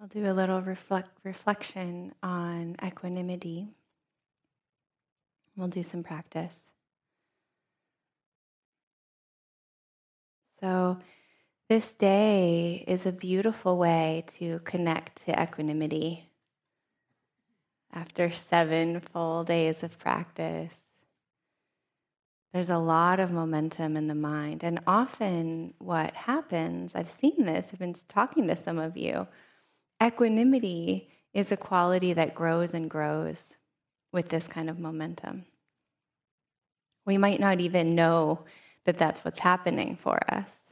I'll do a little reflect, reflection on equanimity. We'll do some practice. So, this day is a beautiful way to connect to equanimity. After seven full days of practice, there's a lot of momentum in the mind. And often, what happens, I've seen this, I've been talking to some of you, equanimity is a quality that grows and grows with this kind of momentum. We might not even know that that's what's happening for us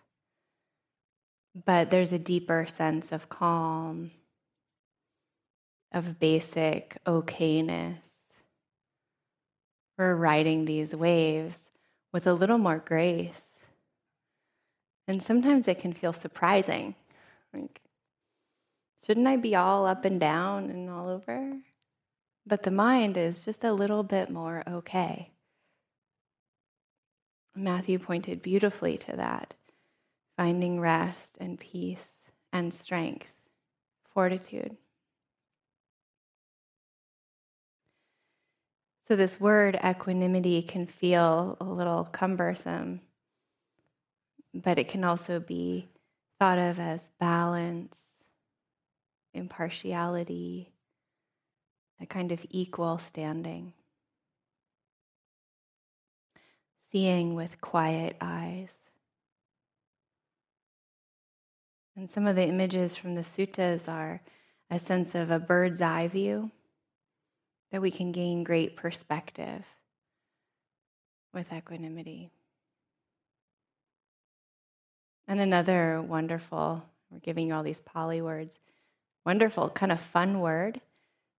but there's a deeper sense of calm, of basic okayness. We're riding these waves with a little more grace. And sometimes it can feel surprising. Like, shouldn't I be all up and down and all over? But the mind is just a little bit more okay. Matthew pointed beautifully to that finding rest and peace and strength, fortitude. So, this word equanimity can feel a little cumbersome, but it can also be thought of as balance, impartiality, a kind of equal standing. Seeing with quiet eyes. And some of the images from the suttas are a sense of a bird's eye view, that we can gain great perspective with equanimity. And another wonderful, we're giving you all these Pali words, wonderful, kind of fun word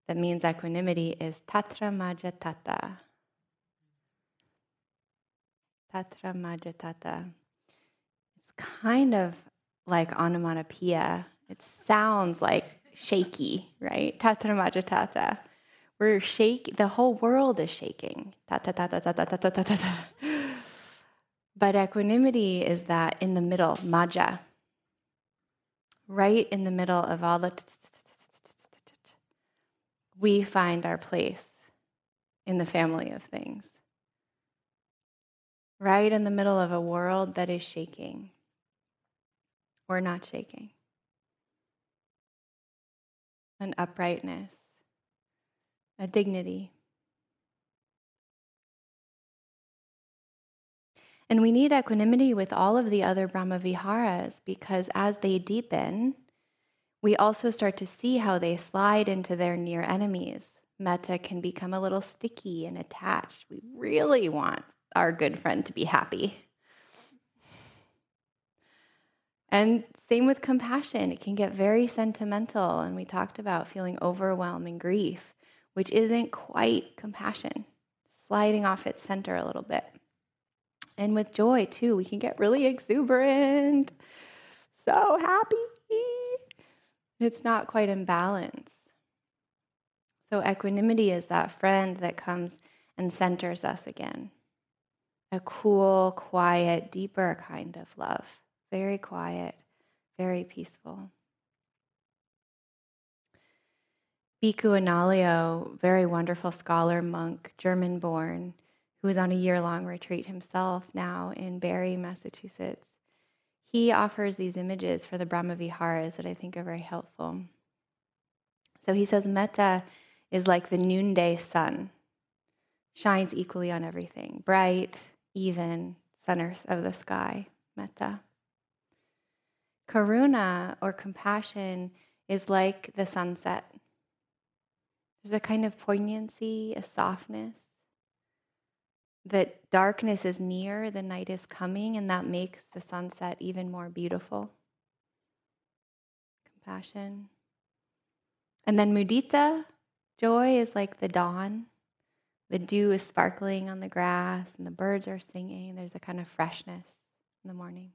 that means equanimity is tatra majjhattata. Tatra majjhattata. It's kind of like onomatopoeia. It sounds like shaky, right? Tatra We're shake. The whole world is shaking. But equanimity is that in the middle, maja, right in the middle of all the, we find our place in the family of things. Right in the middle of a world that is shaking. We're not shaking. An uprightness, a dignity. And we need equanimity with all of the other Brahma Viharas because as they deepen, we also start to see how they slide into their near enemies. Metta can become a little sticky and attached. We really want our good friend to be happy. And same with compassion, it can get very sentimental. And we talked about feeling overwhelming grief, which isn't quite compassion, sliding off its center a little bit. And with joy, too, we can get really exuberant, so happy. It's not quite in balance. So, equanimity is that friend that comes and centers us again. A cool, quiet, deeper kind of love very quiet, very peaceful. Bhikkhu Analayo, very wonderful scholar, monk, German born, who is on a year long retreat himself now in Barre, Massachusetts, he offers these images for the Brahma Viharas that I think are very helpful. So he says, Metta is like the noonday sun, shines equally on everything, bright, even, centers of the sky, Metta. Karuna or compassion is like the sunset. There's a kind of poignancy, a softness. That darkness is near, the night is coming, and that makes the sunset even more beautiful. Compassion. And then mudita, joy is like the dawn. The dew is sparkling on the grass, and the birds are singing. There's a kind of freshness in the morning.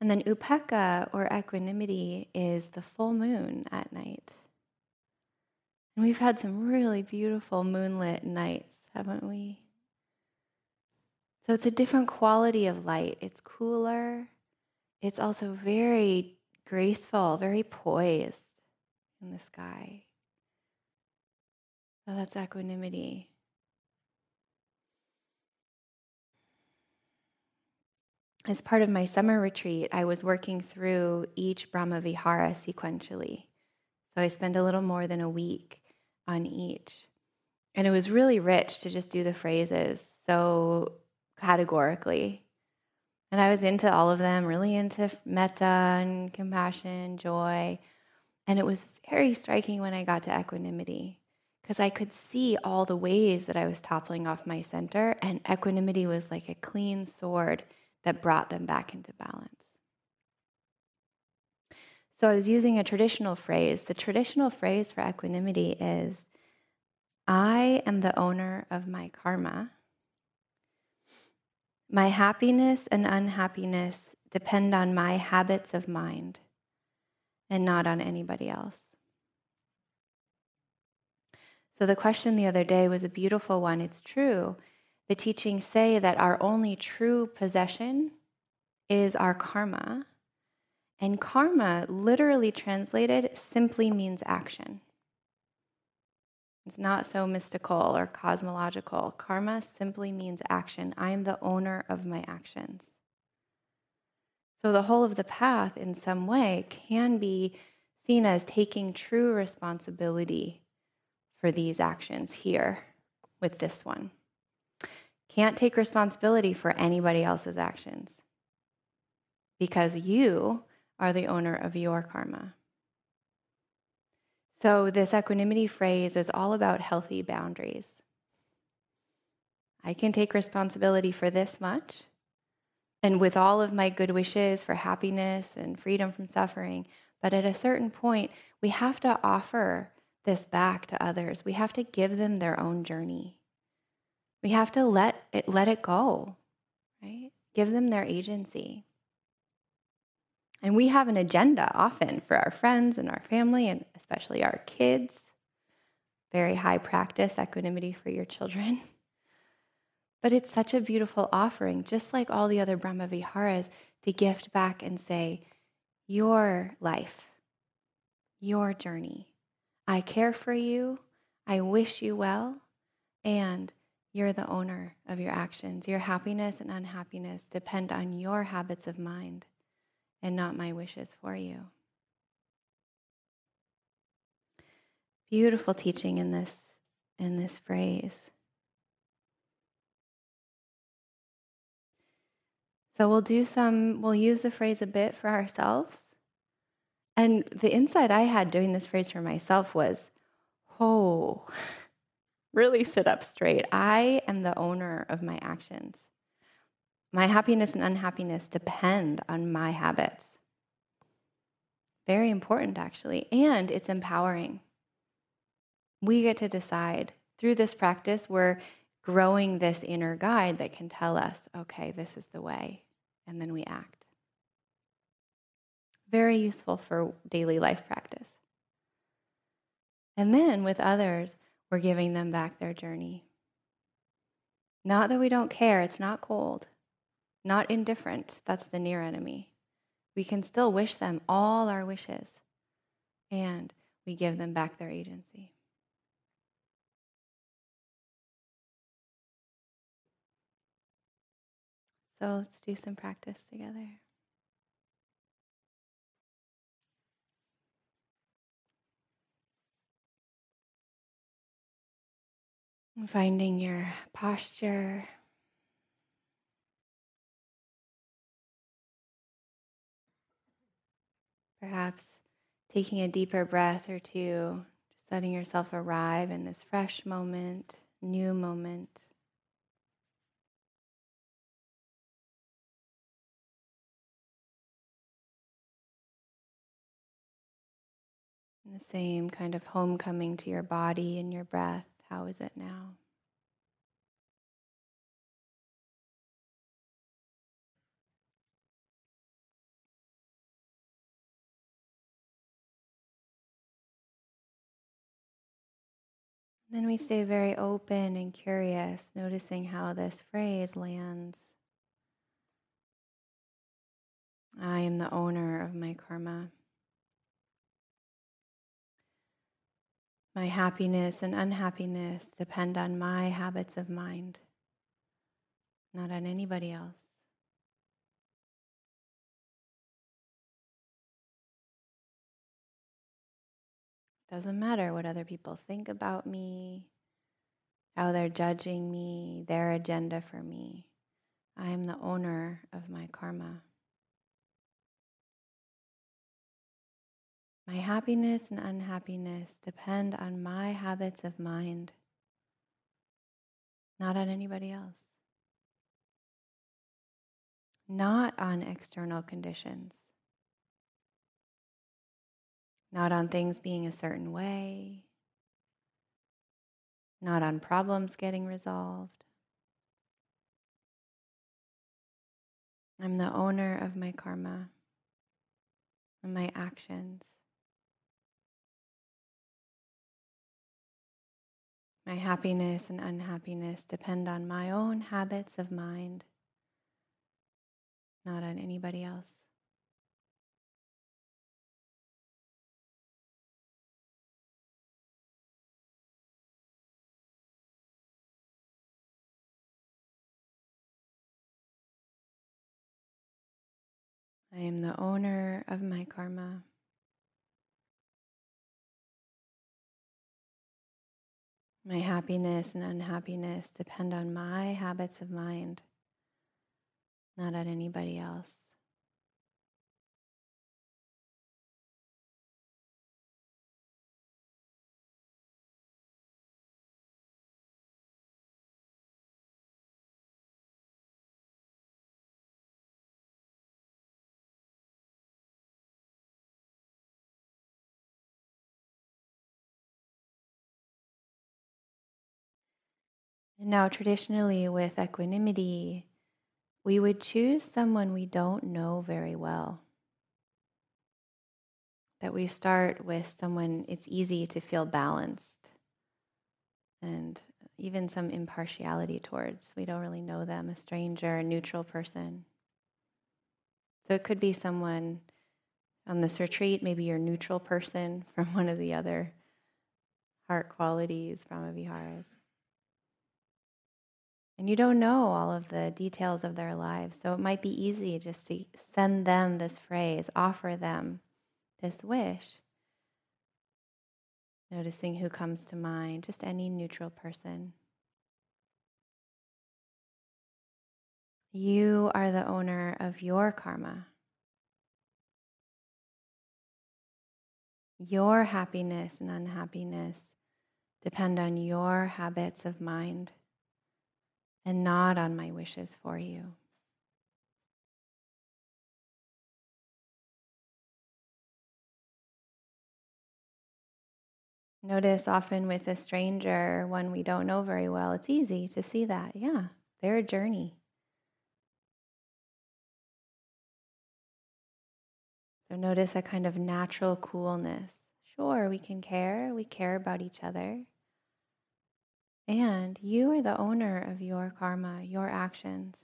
And then upekkha or equanimity is the full moon at night. And we've had some really beautiful moonlit nights, haven't we? So it's a different quality of light. It's cooler. It's also very graceful, very poised in the sky. So that's equanimity. As part of my summer retreat, I was working through each Brahma Vihara sequentially. So I spent a little more than a week on each. And it was really rich to just do the phrases so categorically. And I was into all of them, really into metta and compassion, joy. And it was very striking when I got to equanimity because I could see all the ways that I was toppling off my center, and equanimity was like a clean sword that brought them back into balance. So I was using a traditional phrase. The traditional phrase for equanimity is I am the owner of my karma. My happiness and unhappiness depend on my habits of mind and not on anybody else. So, the question the other day was a beautiful one. It's true. The teachings say that our only true possession is our karma. And karma, literally translated, simply means action. It's not so mystical or cosmological. Karma simply means action. I am the owner of my actions. So the whole of the path, in some way, can be seen as taking true responsibility for these actions here with this one. Can't take responsibility for anybody else's actions because you are the owner of your karma. So, this equanimity phrase is all about healthy boundaries. I can take responsibility for this much, and with all of my good wishes for happiness and freedom from suffering. But at a certain point, we have to offer this back to others. We have to give them their own journey. We have to let it, let it go, right? Give them their agency. And we have an agenda often for our friends and our family, and especially our kids. Very high practice, equanimity for your children. But it's such a beautiful offering, just like all the other Brahma Viharas, to gift back and say, Your life, your journey. I care for you. I wish you well. And you're the owner of your actions. Your happiness and unhappiness depend on your habits of mind and not my wishes for you. Beautiful teaching in this in this phrase. So we'll do some we'll use the phrase a bit for ourselves. And the insight I had doing this phrase for myself was, "Oh, really sit up straight. I am the owner of my actions. My happiness and unhappiness depend on my habits. Very important, actually. And it's empowering. We get to decide. Through this practice, we're growing this inner guide that can tell us, okay, this is the way. And then we act. Very useful for daily life practice. And then with others, we're giving them back their journey. Not that we don't care, it's not cold not indifferent. That's the near enemy. We can still wish them all our wishes, and we give them back their agency. So let's do some practice together. Finding your posture. Perhaps taking a deeper breath or two, just letting yourself arrive in this fresh moment, new moment. The same kind of homecoming to your body and your breath. How is it now? Then we stay very open and curious, noticing how this phrase lands. I am the owner of my karma. My happiness and unhappiness depend on my habits of mind, not on anybody else. Doesn't matter what other people think about me, how they're judging me, their agenda for me. I am the owner of my karma. My happiness and unhappiness depend on my habits of mind, not on anybody else, not on external conditions not on things being a certain way, not on problems getting resolved. I'm the owner of my karma and my actions. My happiness and unhappiness depend on my own habits of mind, not on anybody else. I am the owner of my karma. My happiness and unhappiness depend on my habits of mind, not on anybody else. Now, traditionally, with equanimity, we would choose someone we don't know very well. That we start with someone it's easy to feel balanced and even some impartiality towards. We don't really know them, a stranger, a neutral person. So it could be someone on this retreat, maybe your neutral person from one of the other heart qualities, Brahmaviharas. And you don't know all of the details of their lives. So it might be easy just to send them this phrase, offer them this wish. Noticing who comes to mind, just any neutral person. You are the owner of your karma. Your happiness and unhappiness depend on your habits of mind and not on my wishes for you. Notice often with a stranger, one we don't know very well, it's easy to see that, yeah, their journey. So notice a kind of natural coolness. Sure, we can care, we care about each other. And you are the owner of your karma, your actions.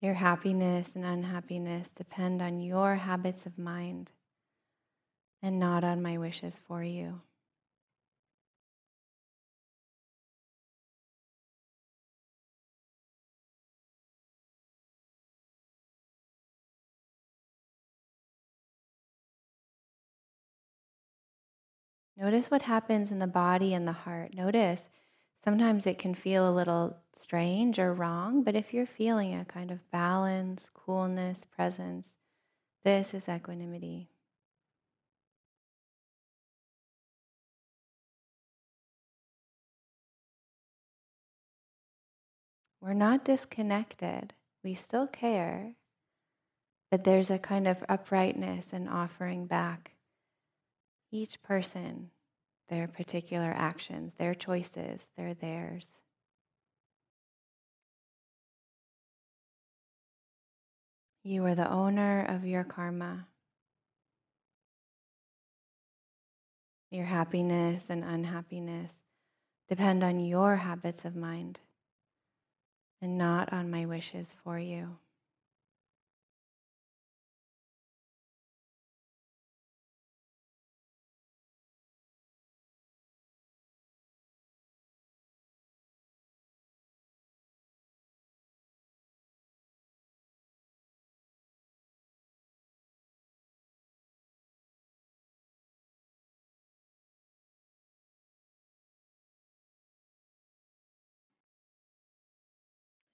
Your happiness and unhappiness depend on your habits of mind and not on my wishes for you. Notice what happens in the body and the heart. Notice sometimes it can feel a little strange or wrong, but if you're feeling a kind of balance, coolness, presence, this is equanimity. We're not disconnected. We still care, but there's a kind of uprightness and offering back each person, their particular actions, their choices, they're theirs. You are the owner of your karma. Your happiness and unhappiness depend on your habits of mind and not on my wishes for you.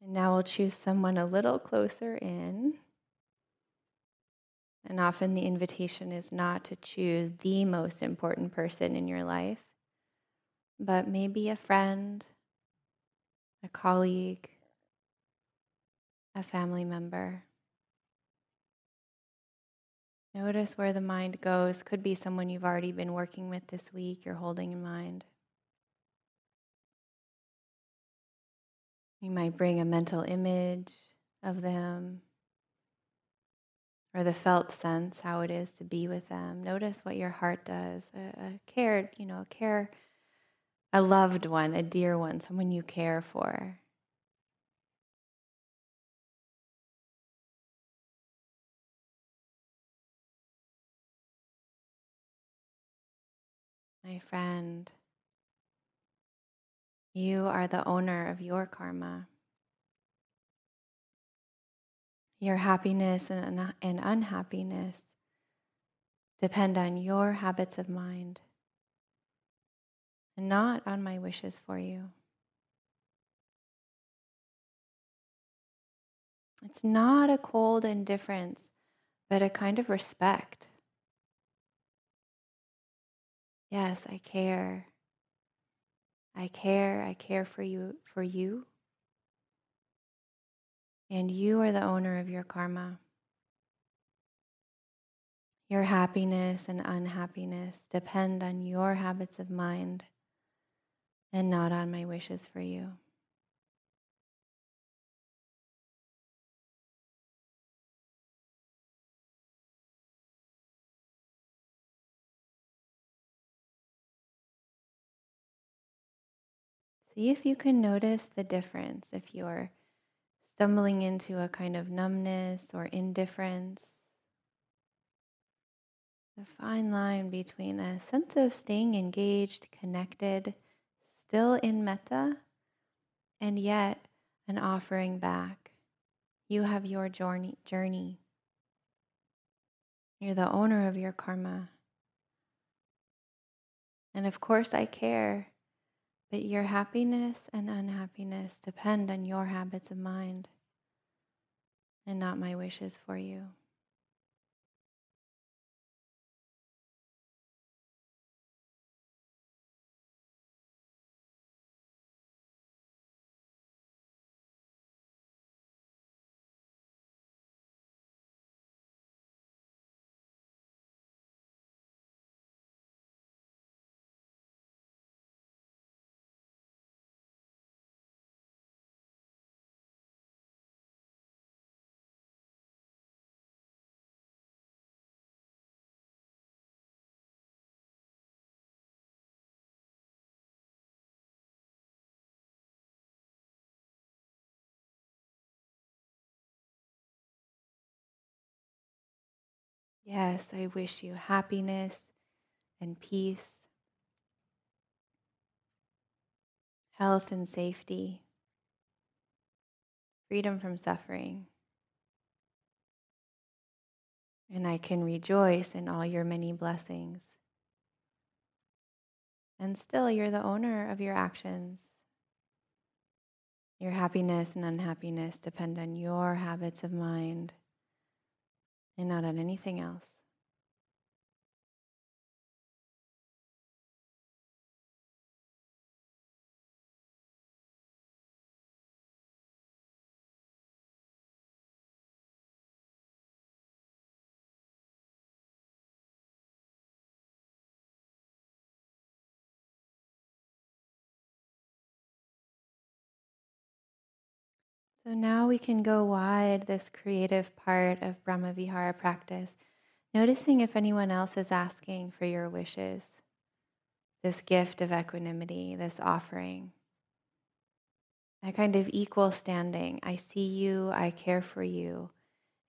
And now we'll choose someone a little closer in. And often the invitation is not to choose the most important person in your life, but maybe a friend, a colleague, a family member. Notice where the mind goes. Could be someone you've already been working with this week, you're holding in mind. You might bring a mental image of them or the felt sense, how it is to be with them. Notice what your heart does. A, a cared, you know, a care, a loved one, a dear one, someone you care for. My friend, you are the owner of your karma. Your happiness and, and unhappiness depend on your habits of mind and not on my wishes for you. It's not a cold indifference, but a kind of respect. Yes, I care. I care. I care for you for you. And you are the owner of your karma. Your happiness and unhappiness depend on your habits of mind and not on my wishes for you. See if you can notice the difference if you're stumbling into a kind of numbness or indifference. The fine line between a sense of staying engaged, connected, still in metta, and yet an offering back. You have your journey. journey. You're the owner of your karma. And of course, I care but your happiness and unhappiness depend on your habits of mind and not my wishes for you. Yes, I wish you happiness and peace, health and safety, freedom from suffering. And I can rejoice in all your many blessings. And still, you're the owner of your actions. Your happiness and unhappiness depend on your habits of mind and not on anything else. So now we can go wide this creative part of Brahmavihara practice, noticing if anyone else is asking for your wishes, this gift of equanimity, this offering. A kind of equal standing. I see you, I care for you,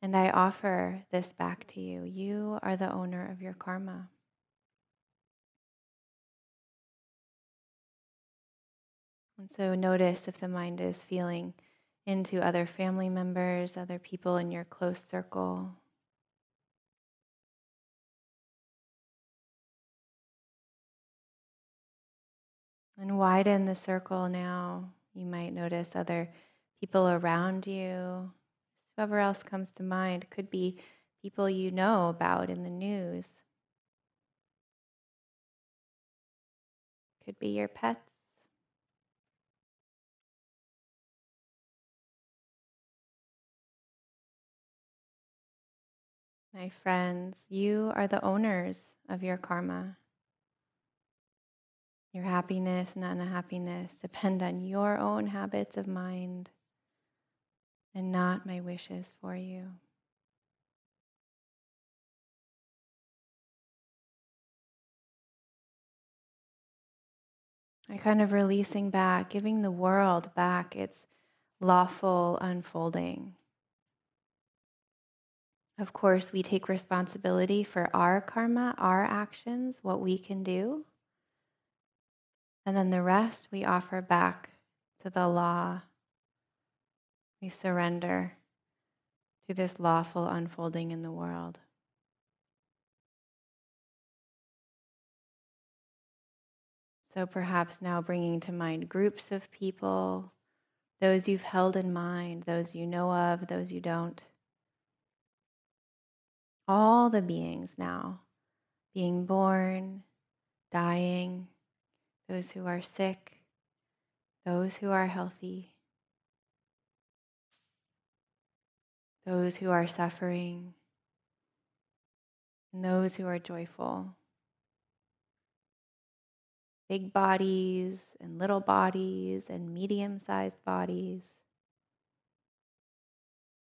and I offer this back to you. You are the owner of your karma. And so notice if the mind is feeling into other family members, other people in your close circle. And widen the circle now. You might notice other people around you, whoever else comes to mind. Could be people you know about in the news. Could be your pets. My friends, you are the owners of your karma. Your happiness and unhappiness depend on your own habits of mind and not my wishes for you. I kind of releasing back, giving the world back its lawful unfolding. Of course, we take responsibility for our karma, our actions, what we can do. And then the rest we offer back to the law. We surrender to this lawful unfolding in the world. So perhaps now bringing to mind groups of people, those you've held in mind, those you know of, those you don't. All the beings now being born, dying, those who are sick, those who are healthy, those who are suffering, and those who are joyful. Big bodies and little bodies and medium sized bodies.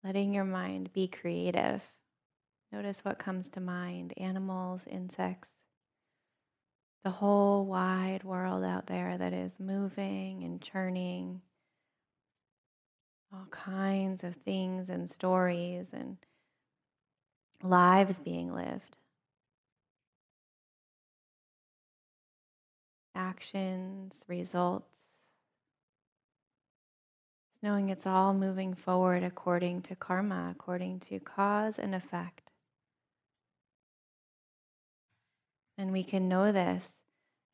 Letting your mind be creative. Notice what comes to mind animals, insects, the whole wide world out there that is moving and churning, all kinds of things and stories and lives being lived, actions, results. It's knowing it's all moving forward according to karma, according to cause and effect. And we can know this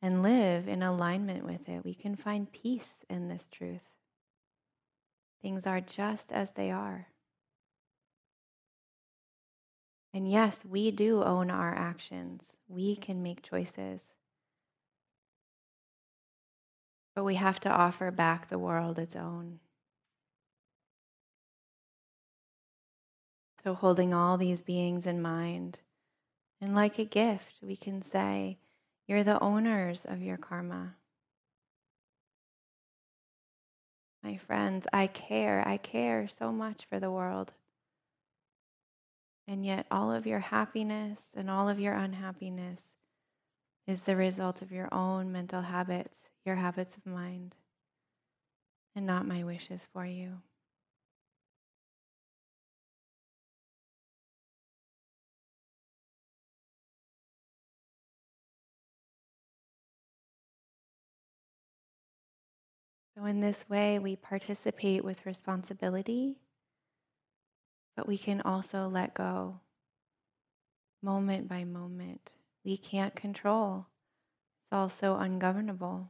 and live in alignment with it. We can find peace in this truth. Things are just as they are. And yes, we do own our actions. We can make choices. But we have to offer back the world its own. So, holding all these beings in mind, and like a gift, we can say, You're the owners of your karma. My friends, I care. I care so much for the world. And yet, all of your happiness and all of your unhappiness is the result of your own mental habits, your habits of mind, and not my wishes for you. So, in this way, we participate with responsibility, but we can also let go moment by moment. We can't control, it's also ungovernable.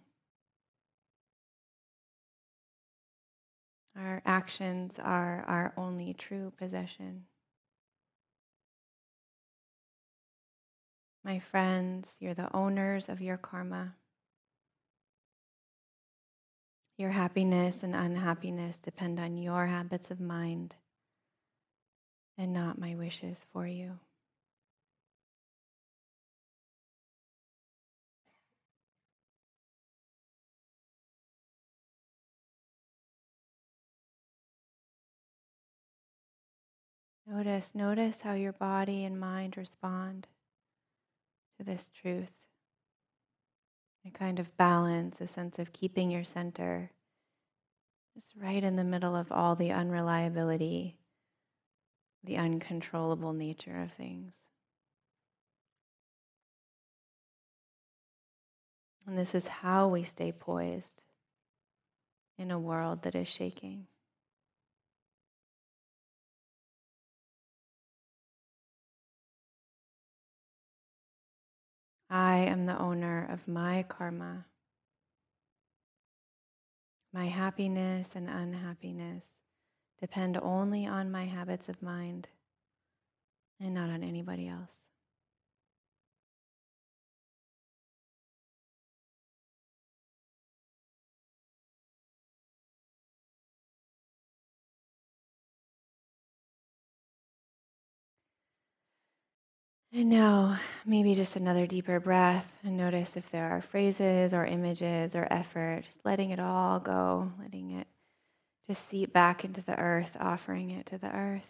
Our actions are our only true possession. My friends, you're the owners of your karma. Your happiness and unhappiness depend on your habits of mind and not my wishes for you. Notice, notice how your body and mind respond to this truth a kind of balance, a sense of keeping your center just right in the middle of all the unreliability, the uncontrollable nature of things. And this is how we stay poised in a world that is shaking. I am the owner of my karma. my happiness and unhappiness depend only on my habits of mind and not on anybody else. And now, maybe just another deeper breath and notice if there are phrases or images or effort, just letting it all go, letting it just seep back into the earth, offering it to the earth.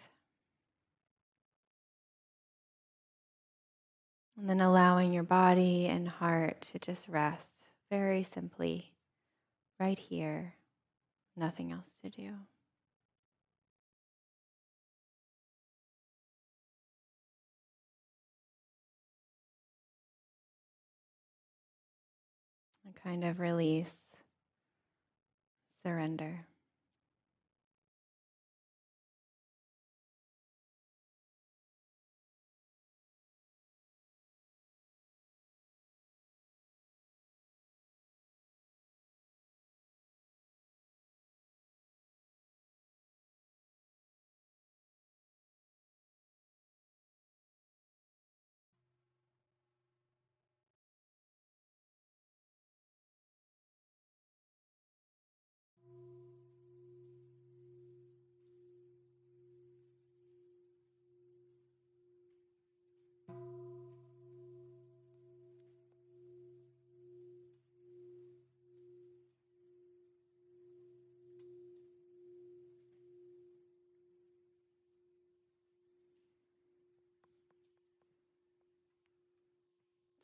And then allowing your body and heart to just rest very simply right here, nothing else to do. Kind of release, surrender.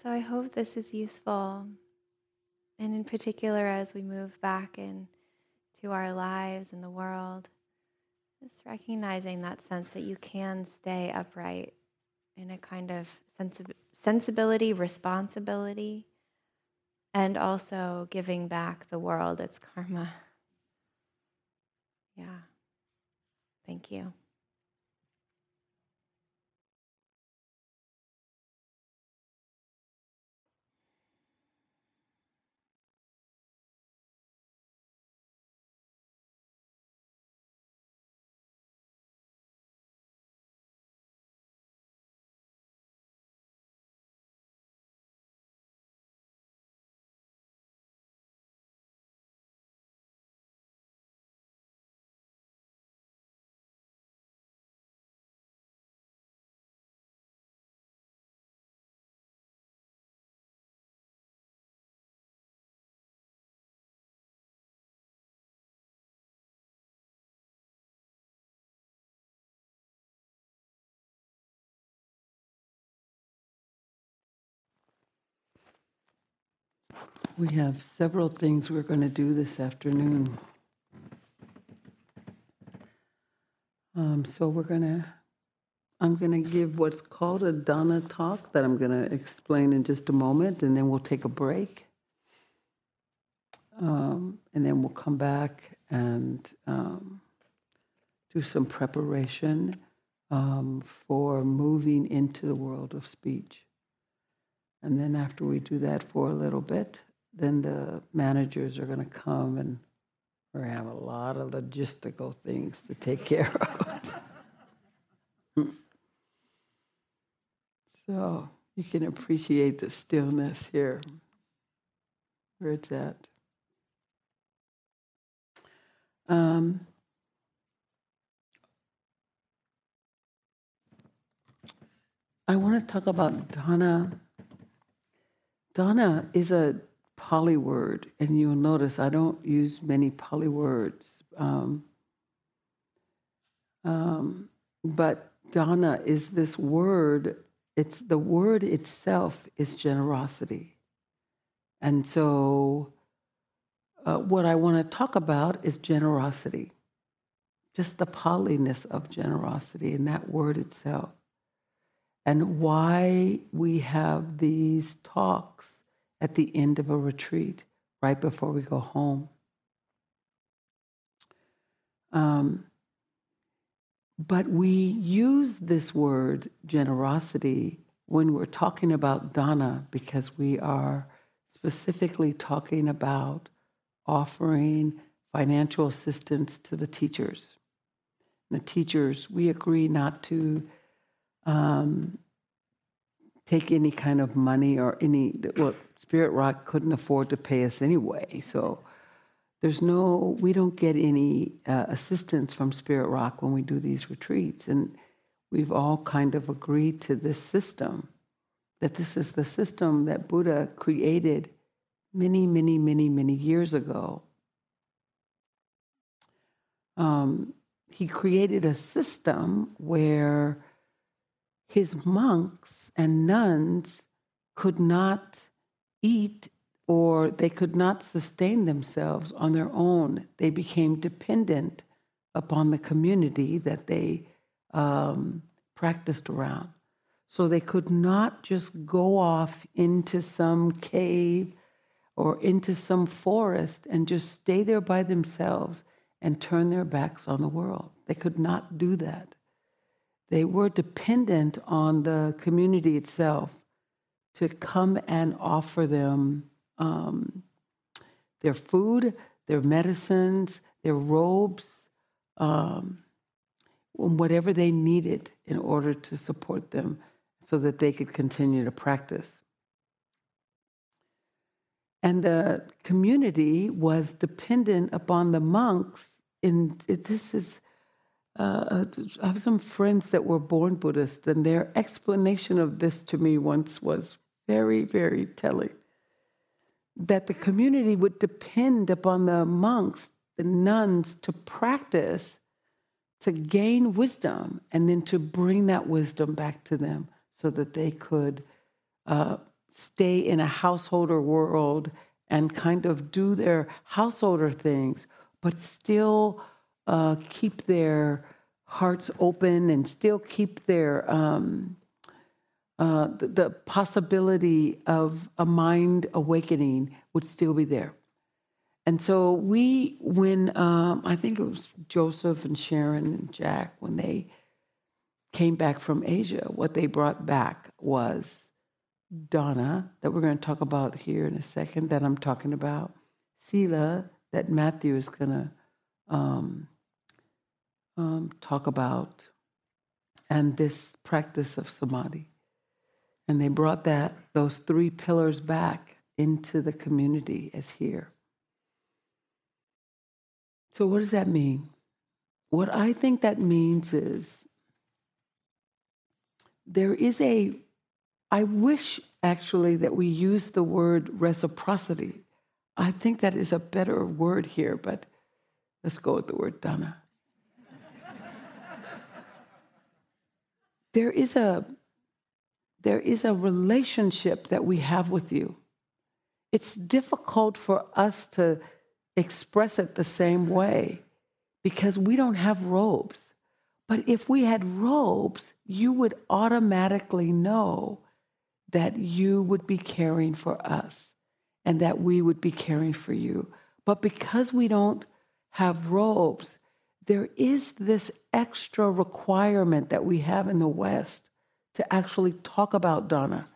So I hope this is useful. And in particular, as we move back into our lives and the world, just recognizing that sense that you can stay upright in a kind of sensibility, responsibility, and also giving back the world its karma. Yeah. Thank you. We have several things we're going to do this afternoon. Um, so we're going to, I'm going to give what's called a Dana talk that I'm going to explain in just a moment, and then we'll take a break. Um, and then we'll come back and um, do some preparation um, for moving into the world of speech. And then after we do that for a little bit, then the managers are going to come and we're going to have a lot of logistical things to take care of. so you can appreciate the stillness here, where it's at. Um, I want to talk about Dana. Dana is a Pali word, and you'll notice I don't use many Pali words. Um, um, but dana is this word, it's the word itself is generosity. And so, uh, what I want to talk about is generosity, just the Paliness of generosity in that word itself, and why we have these talks at the end of a retreat, right before we go home. Um, but we use this word generosity when we're talking about dana because we are specifically talking about offering financial assistance to the teachers. The teachers, we agree not to um, take any kind of money or any, well, Spirit Rock couldn't afford to pay us anyway. So there's no, we don't get any uh, assistance from Spirit Rock when we do these retreats. And we've all kind of agreed to this system, that this is the system that Buddha created many, many, many, many years ago. Um, he created a system where his monks and nuns could not eat or they could not sustain themselves on their own. They became dependent upon the community that they um, practiced around. So they could not just go off into some cave or into some forest and just stay there by themselves and turn their backs on the world. They could not do that. They were dependent on the community itself to come and offer them um, their food, their medicines, their robes, um, whatever they needed in order to support them so that they could continue to practice. And the community was dependent upon the monks. In this is, uh, I have some friends that were born Buddhist, and their explanation of this to me once was very, very telling. That the community would depend upon the monks, the nuns, to practice, to gain wisdom, and then to bring that wisdom back to them so that they could uh, stay in a householder world and kind of do their householder things, but still uh, keep their hearts open and still keep their um, uh, the, the, possibility of a mind awakening would still be there. And so we, when um, I think it was Joseph and Sharon and Jack, when they came back from Asia, what they brought back was Dana, that we're going to talk about here in a second, that I'm talking about, Sila, that Matthew is going to um, um, talk about, and this practice of samadhi. And they brought that, those three pillars back into the community as here. So, what does that mean? What I think that means is there is a I wish actually that we use the word reciprocity. I think that is a better word here, but let's go with the word dana. there is a there is a relationship that we have with you. It's difficult for us to express it the same way because we don't have robes. But if we had robes, you would automatically know that you would be caring for us and that we would be caring for you. But because we don't have robes, there is this extra requirement that we have in the West to actually talk about Dana.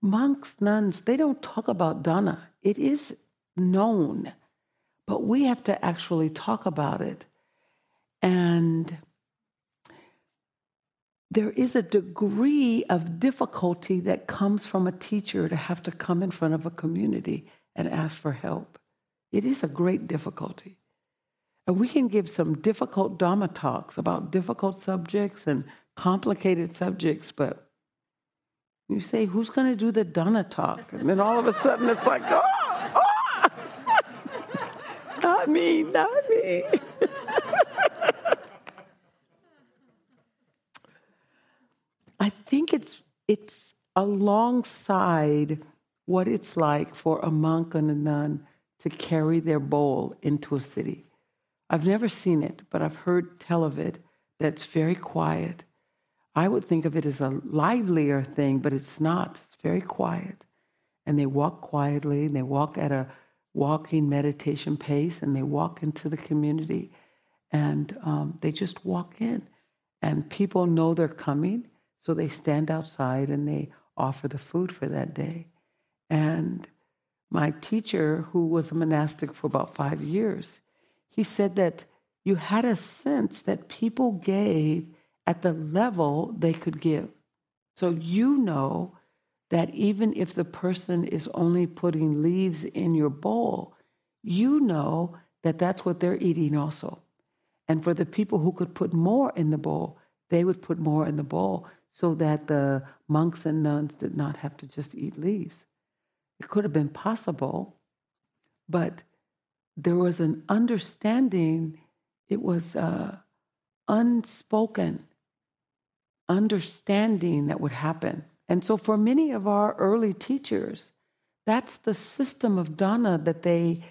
Monks, nuns, they don't talk about Dana. It is known, but we have to actually talk about it. And there is a degree of difficulty that comes from a teacher to have to come in front of a community and ask for help. It is a great difficulty. And we can give some difficult Dharma talks about difficult subjects and complicated subjects, but you say, who's going to do the Dana talk? And then all of a sudden it's like, oh, oh! not me, not me. I think it's it's alongside what it's like for a monk and a nun to carry their bowl into a city. I've never seen it, but I've heard tell of it that's very quiet. I would think of it as a livelier thing, but it's not. It's very quiet. And they walk quietly, and they walk at a walking meditation pace, and they walk into the community, and um, they just walk in. And people know they're coming, so they stand outside and they offer the food for that day. And my teacher, who was a monastic for about five years, he said that you had a sense that people gave at the level they could give. So you know that even if the person is only putting leaves in your bowl, you know that that's what they're eating also. And for the people who could put more in the bowl, they would put more in the bowl so that the monks and nuns did not have to just eat leaves. It could have been possible, but there was an understanding, it was uh, unspoken understanding that would happen. And so, for many of our early teachers, that's the system of dana that they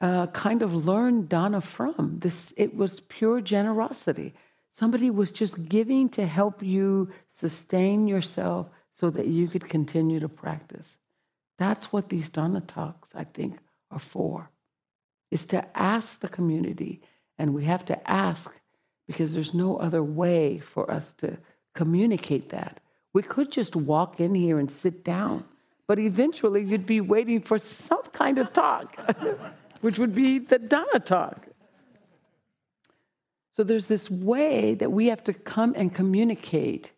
uh, kind of learned dana from. This it was pure generosity. Somebody was just giving to help you sustain yourself so that you could continue to practice. That's what these dana talks, I think, are for. Is to ask the community, and we have to ask because there's no other way for us to communicate that. We could just walk in here and sit down, but eventually you'd be waiting for some kind of talk, which would be the dana talk. So there's this way that we have to come and communicate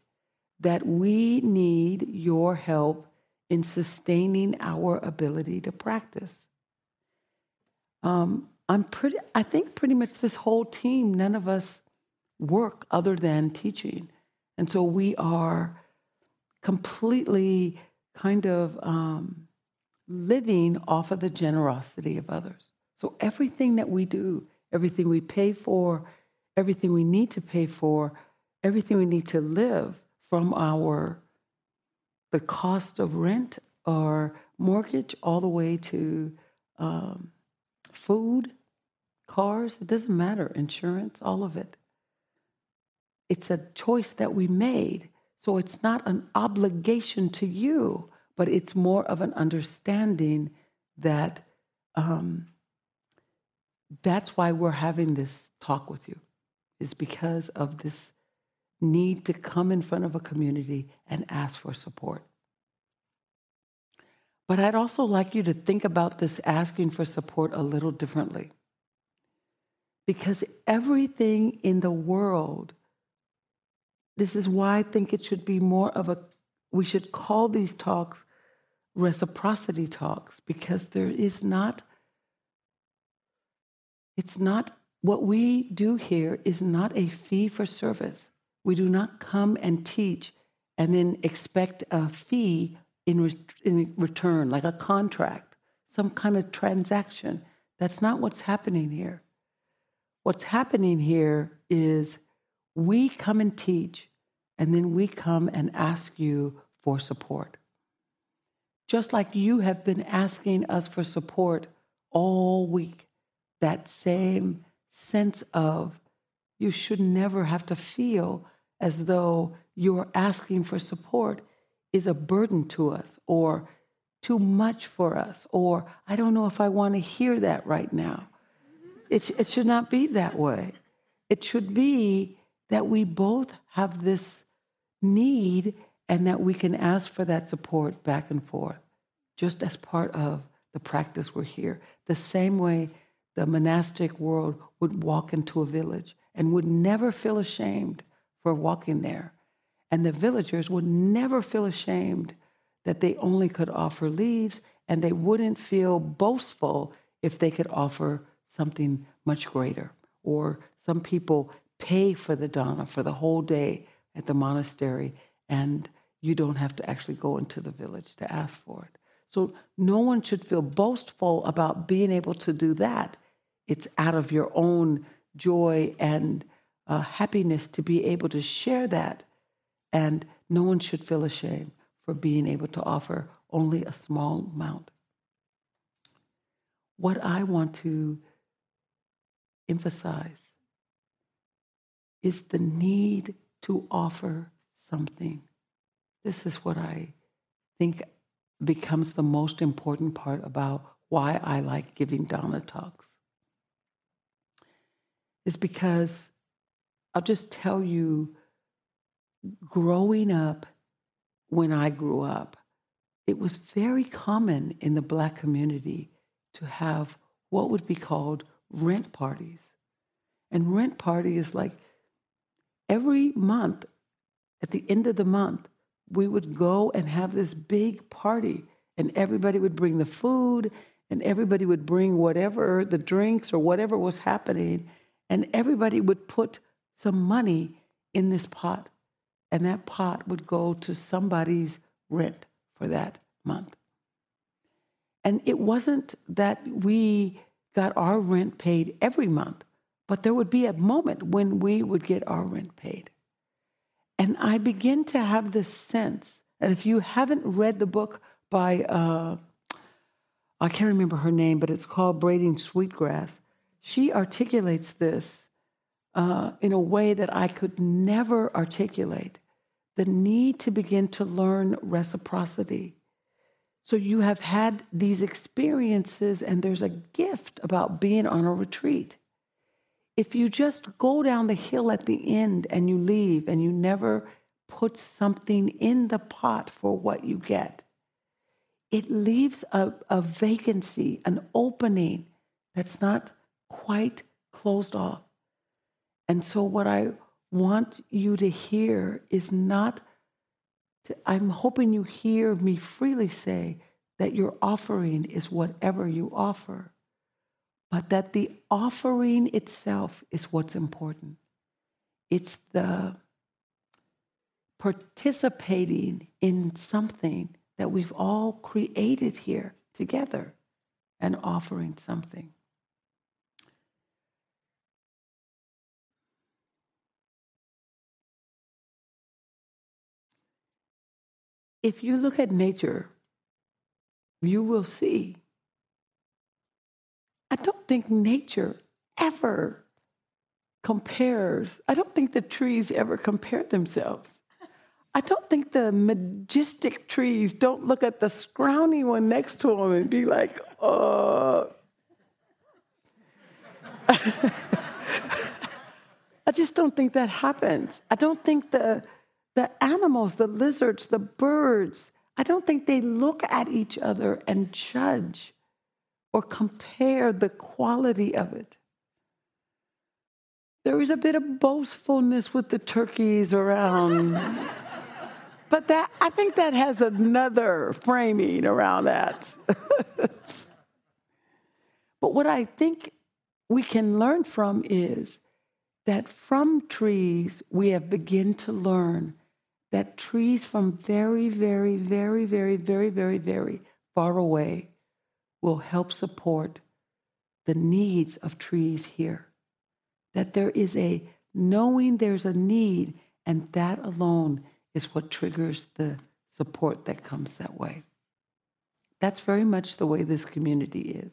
that we need your help in sustaining our ability to practice. Um, I'm pretty, I think pretty much this whole team, none of us work other than teaching. And so we are completely kind of um, living off of the generosity of others. So everything that we do, everything we pay for, everything we need to pay for, everything we need to live from our the cost of rent or mortgage all the way to um, food, cars, it doesn't matter, insurance, all of it it's a choice that we made. So it's not an obligation to you, but it's more of an understanding that um, that's why we're having this talk with you, is because of this need to come in front of a community and ask for support. But I'd also like you to think about this asking for support a little differently. Because everything in the world this is why I think it should be more of a, we should call these talks reciprocity talks because there is not, it's not, what we do here is not a fee for service. We do not come and teach and then expect a fee in, re- in return, like a contract, some kind of transaction. That's not what's happening here. What's happening here is we come and teach, and then we come and ask you for support. Just like you have been asking us for support all week, that same sense of you should never have to feel as though you're asking for support is a burden to us or too much for us, or I don't know if I want to hear that right now. It, it should not be that way. It should be that we both have this need and that we can ask for that support back and forth, just as part of the practice we're here. The same way the monastic world would walk into a village and would never feel ashamed for walking there. And the villagers would never feel ashamed that they only could offer leaves, and they wouldn't feel boastful if they could offer something much greater. Or some people pay for the dana for the whole day at the monastery, and you don't have to actually go into the village to ask for it. So no one should feel boastful about being able to do that. It's out of your own joy and uh, happiness to be able to share that. And no one should feel ashamed for being able to offer only a small amount. What I want to emphasize is the need to offer something. This is what I think becomes the most important part about why I like giving dana talks. Is because I'll just tell you, growing up, when I grew up, it was very common in the black community to have what would be called rent parties. And rent party is like every month, at the end of the month, we would go and have this big party, and everybody would bring the food, and everybody would bring whatever the drinks or whatever was happening, and everybody would put some money in this pot, and that pot would go to somebody's rent for that month. And it wasn't that we got our rent paid every month, but there would be a moment when we would get our rent paid. And I begin to have this sense, and if you haven't read the book by, uh, I can't remember her name, but it's called Braiding Sweetgrass, she articulates this uh, in a way that I could never articulate the need to begin to learn reciprocity. So you have had these experiences, and there's a gift about being on a retreat if you just go down the hill at the end and you leave and you never put something in the pot for what you get, it leaves a, a vacancy, an opening that's not quite closed off. And so, what I want you to hear is not, to, I'm hoping you hear me freely say that your offering is whatever you offer but that the offering itself is what's important. It's the participating in something that we've all created here together and offering something. If you look at nature, you will see I don't think nature ever compares. I don't think the trees ever compare themselves. I don't think the majestic trees don't look at the scrawny one next to them and be like, uh. I just don't think that happens. I don't think the, the animals, the lizards, the birds, I don't think they look at each other and judge or compare the quality of it. There is a bit of boastfulness with the turkeys around. but that I think that has another framing around that. but what I think we can learn from is that from trees we have begun to learn that trees from very, very, very, very, very, very, very far away will help support the needs of trees here. That there is a knowing there's a need, and that alone is what triggers the support that comes that way. That's very much the way this community is.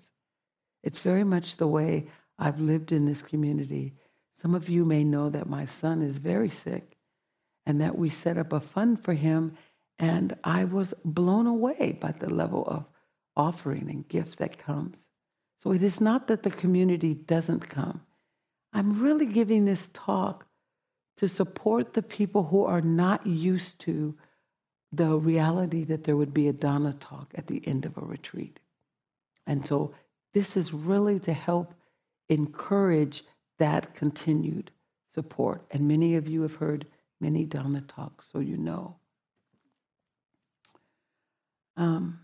It's very much the way I've lived in this community. Some of you may know that my son is very sick and that we set up a fund for him. And I was blown away by the level of offering and gift that comes. So it is not that the community doesn't come. I'm really giving this talk to support the people who are not used to the reality that there would be a Dana talk at the end of a retreat. And so this is really to help encourage that continued support. And many of you have heard many Dana talks, so you know. Um,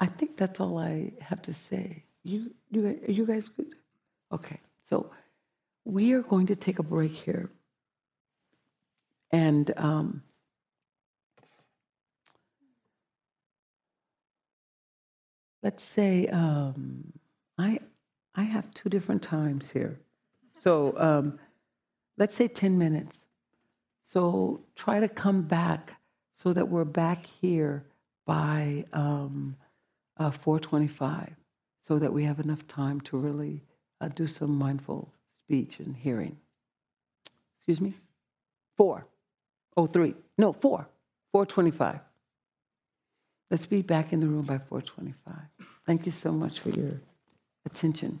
I think that's all I have to say. You, you, are you guys good? Okay, so we are going to take a break here. And um, let's say um, I, I have two different times here. So um, let's say 10 minutes. So try to come back so that we're back here by um, uh, 425 so that we have enough time to really uh, do some mindful speech and hearing. Excuse me? Four. Oh, three. No, four. 425. Let's be back in the room by 425. Thank you so much for your attention.